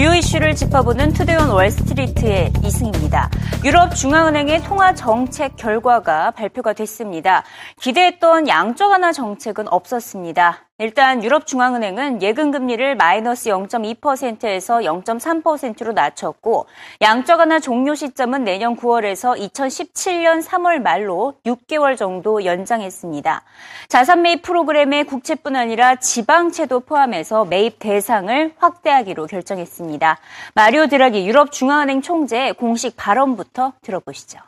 주요 이슈를 짚어보는 투데이온 월스트리트의 이승입니다. 유럽 중앙은행의 통화 정책 결과가 발표가 됐습니다. 기대했던 양적 완화 정책은 없었습니다. 일단 유럽중앙은행은 예금금리를 마이너스 0.2%에서 0.3%로 낮췄고 양적 완화 종료 시점은 내년 9월에서 2017년 3월 말로 6개월 정도 연장했습니다. 자산 매입 프로그램의 국채뿐 아니라 지방채도 포함해서 매입 대상을 확대하기로 결정했습니다. 마리오 드라기 유럽중앙은행 총재의 공식 발언부터 들어보시죠.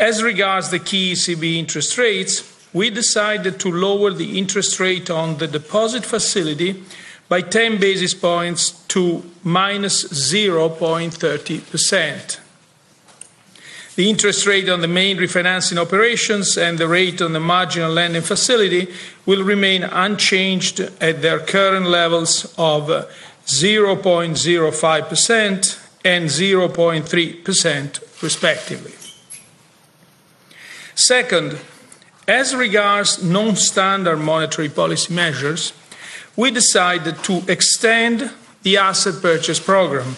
As regards the key ECB interest rates, we decided to lower the interest rate on the deposit facility by 10 basis points to minus 0.30%. The interest rate on the main refinancing operations and the rate on the marginal lending facility will remain unchanged at their current levels of 0.05% and 0.3%, respectively. Second, as regards non standard monetary policy measures, we decided to extend the asset purchase program.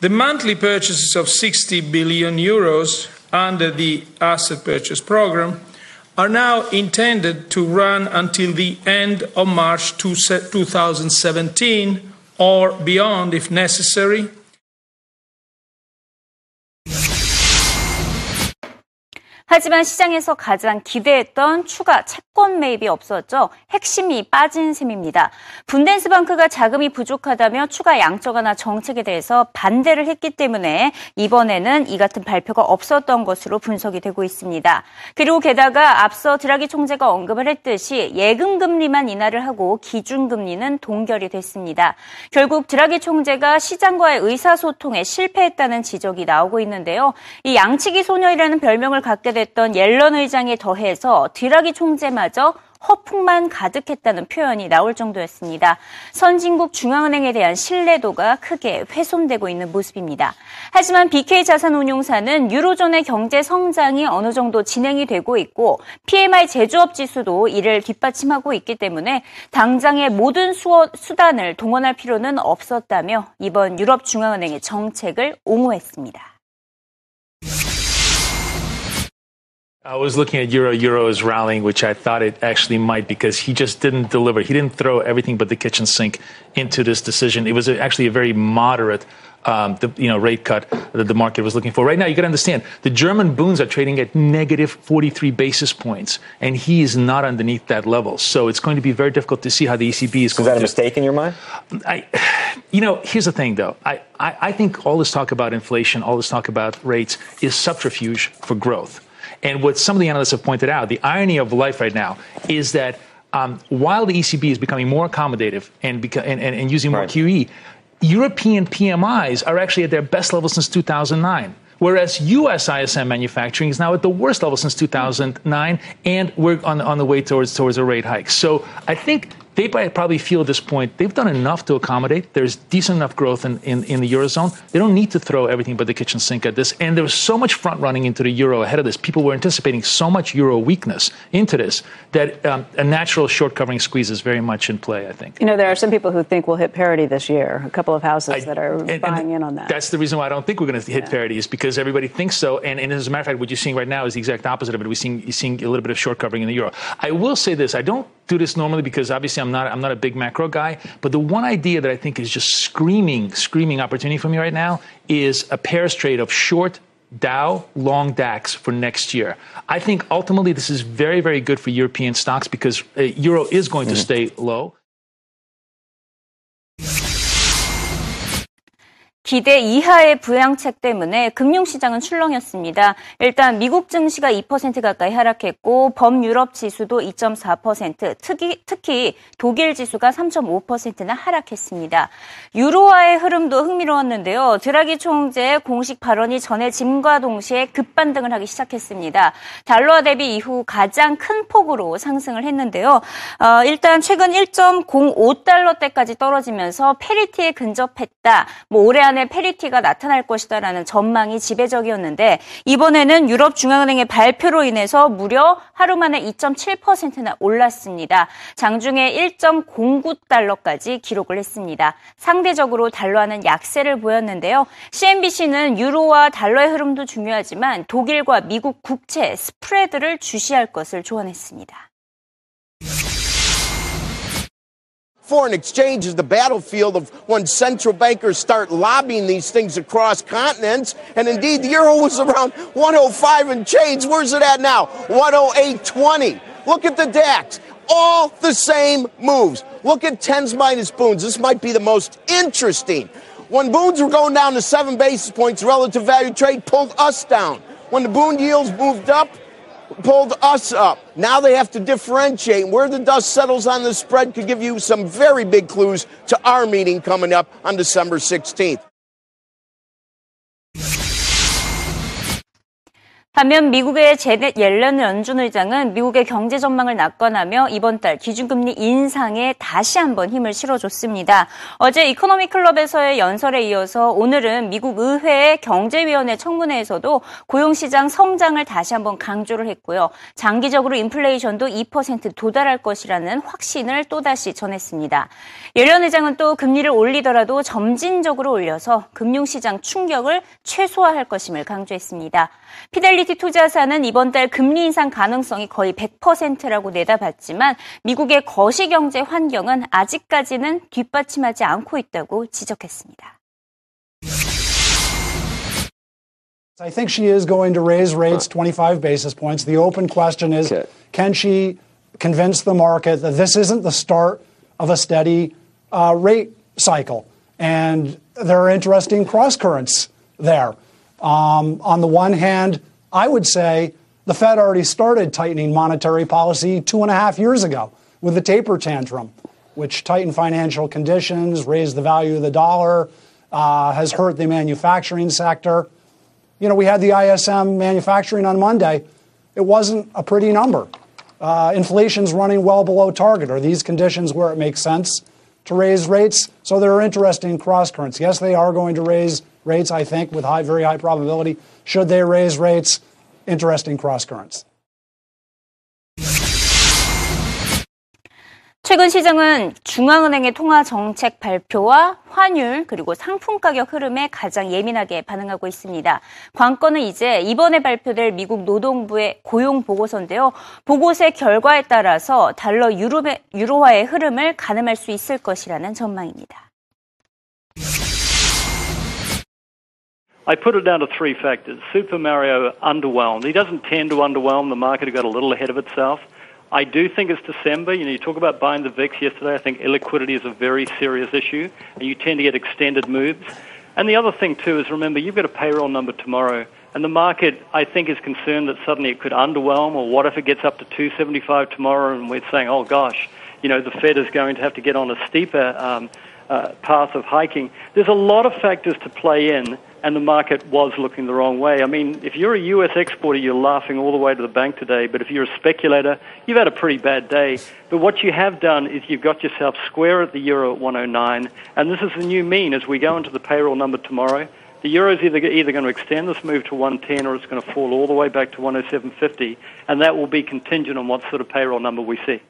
The monthly purchases of 60 billion euros under the asset purchase program are now intended to run until the end of March 2017 or beyond if necessary 하지만 시장에서 가장 기대했던 추가 채권 매입이 없었죠. 핵심이 빠진 셈입니다. 분덴스방크가 자금이 부족하다며 추가 양적 완화 정책에 대해서 반대를 했기 때문에 이번에는 이 같은 발표가 없었던 것으로 분석이 되고 있습니다. 그리고 게다가 앞서 드라기 총재가 언급을 했듯이 예금 금리만 인하를 하고 기준 금리는 동결이 됐습니다. 결국 드라기 총재가 시장과의 의사소통에 실패했다는 지적이 나오고 있는데요. 이 양치기 소녀이라는 별명을 갖게 된 됐던 옐런 의장에 더해서 드라기 총재마저 허풍만 가득했다는 표현이 나올 정도였습니다. 선진국 중앙은행에 대한 신뢰도가 크게 훼손되고 있는 모습입니다. 하지만 BK 자산운용사는 유로존의 경제 성장이 어느 정도 진행이 되고 있고 PMI 제조업 지수도 이를 뒷받침하고 있기 때문에 당장의 모든 수어, 수단을 동원할 필요는 없었다며 이번 유럽 중앙은행의 정책을 옹호했습니다. I was looking at Euro. Euro is rallying, which I thought it actually might because he just didn't deliver. He didn't throw everything but the kitchen sink into this decision. It was actually a very moderate um, the you know rate cut that the market was looking for. Right now, you got to understand the German boons are trading at negative 43 basis points, and he is not underneath that level. So it's going to be very difficult to see how the ECB is. Is that a mistake in your mind? I, you know, here's the thing, though. I, I, I think all this talk about inflation, all this talk about rates, is subterfuge for growth. And what some of the analysts have pointed out, the irony of life right now is that um, while the ECB is becoming more accommodative and, beca- and, and, and, using more right. QE, European PMIs are actually at their best level since 2009. Whereas U.S. ISM manufacturing is now at the worst level since 2009, and we're on, on the way towards towards a rate hike. So I think they probably feel at this point they've done enough to accommodate. There's decent enough growth in, in, in, the Eurozone. They don't need to throw everything but the kitchen sink at this. And there was so much front running into the Euro ahead of this. People were anticipating so much Euro weakness into this that um, a natural short covering squeeze is very much in play, I think. You know, there are some people who think we'll hit parity this year. A couple of houses I, that are and, buying and in on that. That's the reason why I don't think we're going to hit yeah. parity is because everybody thinks so. And, and, as a matter of fact, what you're seeing right now is the exact opposite of it. We're seeing, seeing a little bit of short covering in the Euro. I will say this. I don't do this normally because obviously I'm not, I'm not a big macro guy. But the one idea that I think is just screaming, screaming opportunity for me right now is a pairs trade of short Dow, long DAX for next year. I think ultimately this is very, very good for European stocks because uh, euro is going mm-hmm. to stay low. 기대 이하의 부양책 때문에 금융시장은 출렁였습니다. 일단 미국 증시가 2% 가까이 하락했고 범유럽 지수도 2.4%, 특히, 특히 독일 지수가 3.5%나 하락했습니다. 유로화의 흐름도 흥미로웠는데요. 드라기 총재 공식 발언이 전해짐과 동시에 급반등을 하기 시작했습니다. 달러화 대비 이후 가장 큰 폭으로 상승을 했는데요. 어, 일단 최근 1.05달러대까지 떨어지면서 parity에 근접했다. 뭐 올해 안에 만에 parity가 나타날 것이다라는 전망이 지배적이었는데 이번에는 유럽 중앙은행의 발표로 인해서 무려 하루 만에 2.7%나 올랐습니다. 장중에 1.09달러까지 기록을 했습니다. 상대적으로 달러와는 약세를 보였는데요. CNBC는 유로와 달러의 흐름도 중요하지만 독일과 미국 국채 스프레드를 주시할 것을 조언했습니다. Foreign exchange is the battlefield of when central bankers start lobbying these things across continents. And indeed, the euro was around 105 and change. Where's it at now? 108.20. Look at the DAX. All the same moves. Look at tens minus boons. This might be the most interesting. When boons were going down to seven basis points, relative value trade pulled us down. When the boon yields moved up, pulled us up. Now they have to differentiate. Where the dust settles on the spread could give you some very big clues to our meeting coming up on December 16th. 반면 미국의 재닛 옐런 연준 의장은 미국의 경제 전망을 낙관하며 이번 달 기준금리 인상에 다시 한번 힘을 실어줬습니다. 어제 이코노미 클럽에서의 연설에 이어서 오늘은 미국 의회의 경제위원회 청문회에서도 고용시장 성장을 다시 한번 강조를 했고요. 장기적으로 인플레이션도 2% 도달할 것이라는 확신을 또다시 전했습니다. 옐런 의장은 또 금리를 올리더라도 점진적으로 올려서 금융시장 충격을 최소화할 것임을 강조했습니다. 피델리 티 투자사는 이번 달 금리 인상 가능성이 거의 100%라고 내다봤지만 미국의 거시 경제 환경은 아직까지는 뒷받침하지 않고 있다고 지적했습니다. I think she is going to raise rates 25 basis points. The open question is can she convince the market that this isn't the start of a steady uh, rate cycle? And there are interesting cross currents there. Um, on the one hand, I would say the Fed already started tightening monetary policy two and a half years ago with the taper tantrum, which tightened financial conditions, raised the value of the dollar, uh, has hurt the manufacturing sector. You know, we had the ISM manufacturing on Monday. It wasn't a pretty number. Uh, inflation's running well below target. Are these conditions where it makes sense to raise rates? So there are interesting cross currents. Yes, they are going to raise rates, I think, with high, very high probability. Should they raise rates? Interesting cross currents. 최근 시장은 중앙은행의 통화 정책 발표와 환율 그리고 상품 가격 흐름에 가장 예민하게 반응하고 있습니다. 관건은 이제 이번에 발표될 미국 노동부의 고용 보고서인데요. 보고서의 결과에 따라서 달러 유로화의 흐름을 가늠할 수 있을 것이라는 전망입니다. I put it down to three factors. Super Mario underwhelmed. He doesn't tend to underwhelm. The market got a little ahead of itself. I do think it's December. You know, you talk about buying the VIX yesterday. I think illiquidity is a very serious issue, and you tend to get extended moves. And the other thing too is remember you've got a payroll number tomorrow, and the market I think is concerned that suddenly it could underwhelm, or what if it gets up to 275 tomorrow, and we're saying, oh gosh, you know, the Fed is going to have to get on a steeper um, uh, path of hiking. There's a lot of factors to play in and the market was looking the wrong way. I mean, if you're a US exporter, you're laughing all the way to the bank today, but if you're a speculator, you've had a pretty bad day. But what you have done is you've got yourself square at the euro at 109, and this is the new mean as we go into the payroll number tomorrow. The euro is either, either going to extend this move to 110 or it's going to fall all the way back to 107.50, and that will be contingent on what sort of payroll number we see.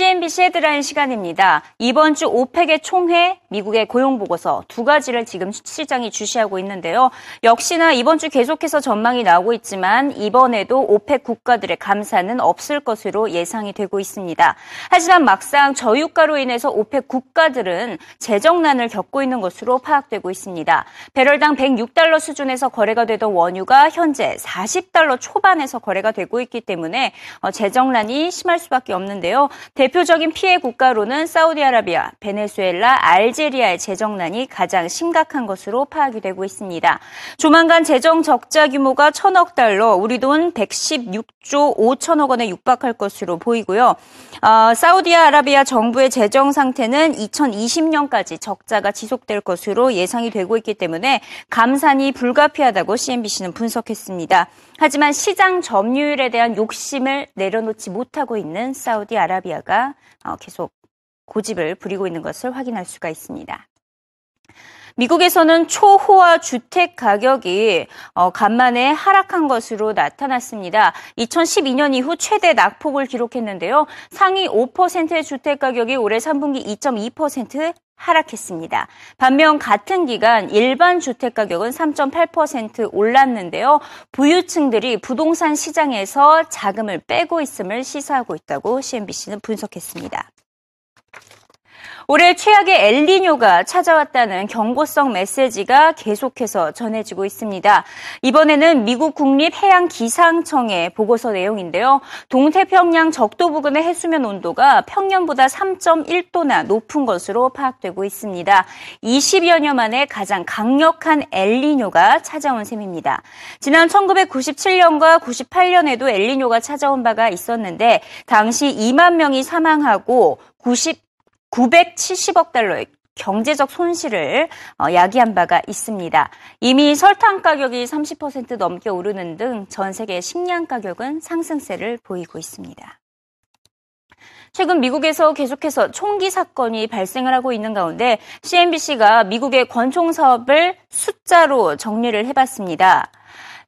CNBC 헤드라인 시간입니다. 이번 주 오펙의 총회, 미국의 고용보고서 두 가지를 지금 시장이 주시하고 있는데요. 역시나 이번 주 계속해서 전망이 나오고 있지만 이번에도 오펙 국가들의 감사는 없을 것으로 예상이 되고 있습니다. 하지만 막상 저유가로 인해서 오펙 국가들은 재정난을 겪고 있는 것으로 파악되고 있습니다. 배럴당 106달러 수준에서 거래가 되던 원유가 현재 40달러 초반에서 거래가 되고 있기 때문에 어, 재정난이 심할 수밖에 없는데요. 대표 대표적인 피해 국가로는 사우디아라비아, 베네수엘라, 알 제리아의 재정난이 가장 심각한 것으로 파악이 되고 있습니다. 조만간 재정 적자 규모가 천억 달러, 우리 돈 116조 5천억 원에 육박할 것으로 보이고요. 어, 사우디아라비아 정부의 재정 상태는 2020년까지 적자가 지속될 것으로 예상이 되고 있기 때문에 감산이 불가피하다고 CNBC는 분석했습니다. 하지만 시장 점유율에 대한 욕심을 내려놓지 못하고 있는 사우디아라비아가 어, 계속 고집을 부리고 있는 것을 확인할 수가 있습니다. 미국에서는 초호화 주택 가격이 어, 간만에 하락한 것으로 나타났습니다. 2012년 이후 최대 낙폭을 기록했는데요. 상위 5%의 주택 가격이 올해 3분기 2.2% 하락했습니다. 반면 같은 기간 일반 주택 가격은 3.8% 올랐는데요. 부유층들이 부동산 시장에서 자금을 빼고 있음을 시사하고 있다고 CNBC는 분석했습니다. 올해 최악의 엘리뇨가 찾아왔다는 경고성 메시지가 계속해서 전해지고 있습니다. 이번에는 미국 국립해양기상청의 보고서 내용인데요. 동태평양 적도 부근의 해수면 온도가 평년보다 3.1도나 높은 것으로 파악되고 있습니다. 20여 년 만에 가장 강력한 엘리뇨가 찾아온 셈입니다. 지난 1997년과 98년에도 엘리뇨가 찾아온 바가 있었는데 당시 2만 명이 사망하고 90 970억 달러의 경제적 손실을 어, 야기한 바가 있습니다. 이미 설탕 가격이 30% 넘게 오르는 등 전 세계 식량 가격은 상승세를 보이고 있습니다. 최근 미국에서 계속해서 총기 사건이 발생을 하고 있는 가운데 CNBC가 미국의 권총 사업을 숫자로 정리를 해봤습니다.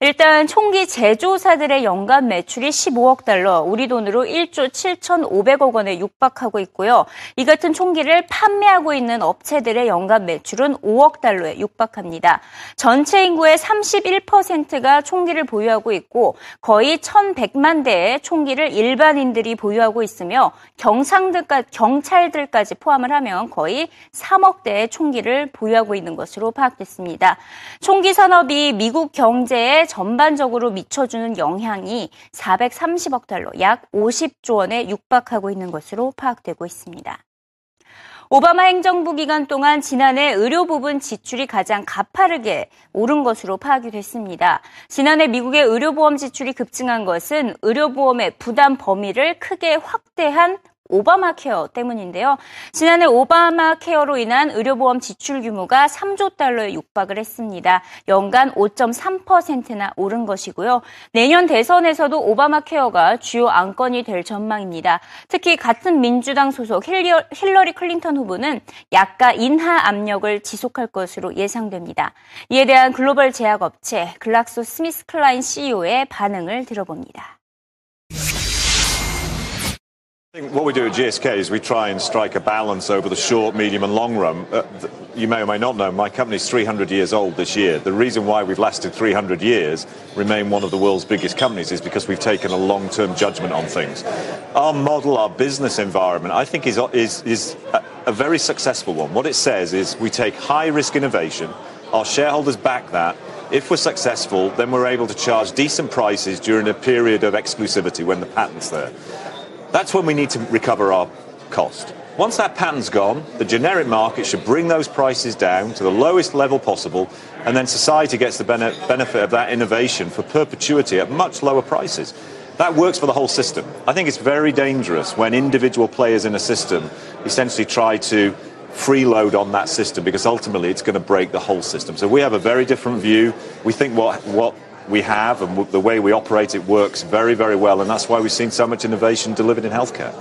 일단 총기 제조사들의 연간 매출이 15억 달러, 우리 돈으로 1조 7,500억 원에 육박하고 있고요. 이 같은 총기를 판매하고 있는 업체들의 연간 매출은 5억 달러에 육박합니다. 전체 인구의 31%가 총기를 보유하고 있고 거의 1,100만 대의 총기를 일반인들이 보유하고 있으며 경상들까 경찰들까지 포함을 하면 거의 3억 대의 총기를 보유하고 있는 것으로 파악됐습니다. 총기 산업이 미국 경제에 전반적으로 미쳐주는 영향이 430억 달러, 약 50조 원에 육박하고 있는 것으로 파악되고 있습니다. 오바마 행정부 기간 동안 지난해 의료 부분 지출이 가장 가파르게 오른 것으로 파악이 됐습니다. 지난해 미국의 의료보험 지출이 급증한 것은 의료보험의 부담 범위를 크게 확대한 오바마 케어 때문인데요. 지난해 오바마 케어로 인한 의료보험 지출 규모가 3조 달러에 육박을 했습니다. 연간 5.3%나 오른 것이고요. 내년 대선에서도 오바마 케어가 주요 안건이 될 전망입니다. 특히 같은 민주당 소속 힐러리 클린턴 후보는 약가 인하 압력을 지속할 것으로 예상됩니다. 이에 대한 글로벌 제약업체 글락소 스미스 클라인 CEO의 반응을 들어봅니다. I think what we do at GSK is we try and strike a balance over the short, medium, and long run. Uh, you may or may not know, my company is 300 years old this year. The reason why we've lasted 300 years, remain one of the world's biggest companies, is because we've taken a long term judgment on things. Our model, our business environment, I think is, is, is a, a very successful one. What it says is we take high risk innovation, our shareholders back that, if we're successful, then we're able to charge decent prices during a period of exclusivity when the patent's there. That's when we need to recover our cost. Once that patent's gone, the generic market should bring those prices down to the lowest level possible, and then society gets the bene- benefit of that innovation for perpetuity at much lower prices. That works for the whole system. I think it's very dangerous when individual players in a system essentially try to freeload on that system because ultimately it's going to break the whole system. So we have a very different view. We think what, what we have and the way we operate it works very, very well. And that's why we've seen so much innovation delivered in healthcare.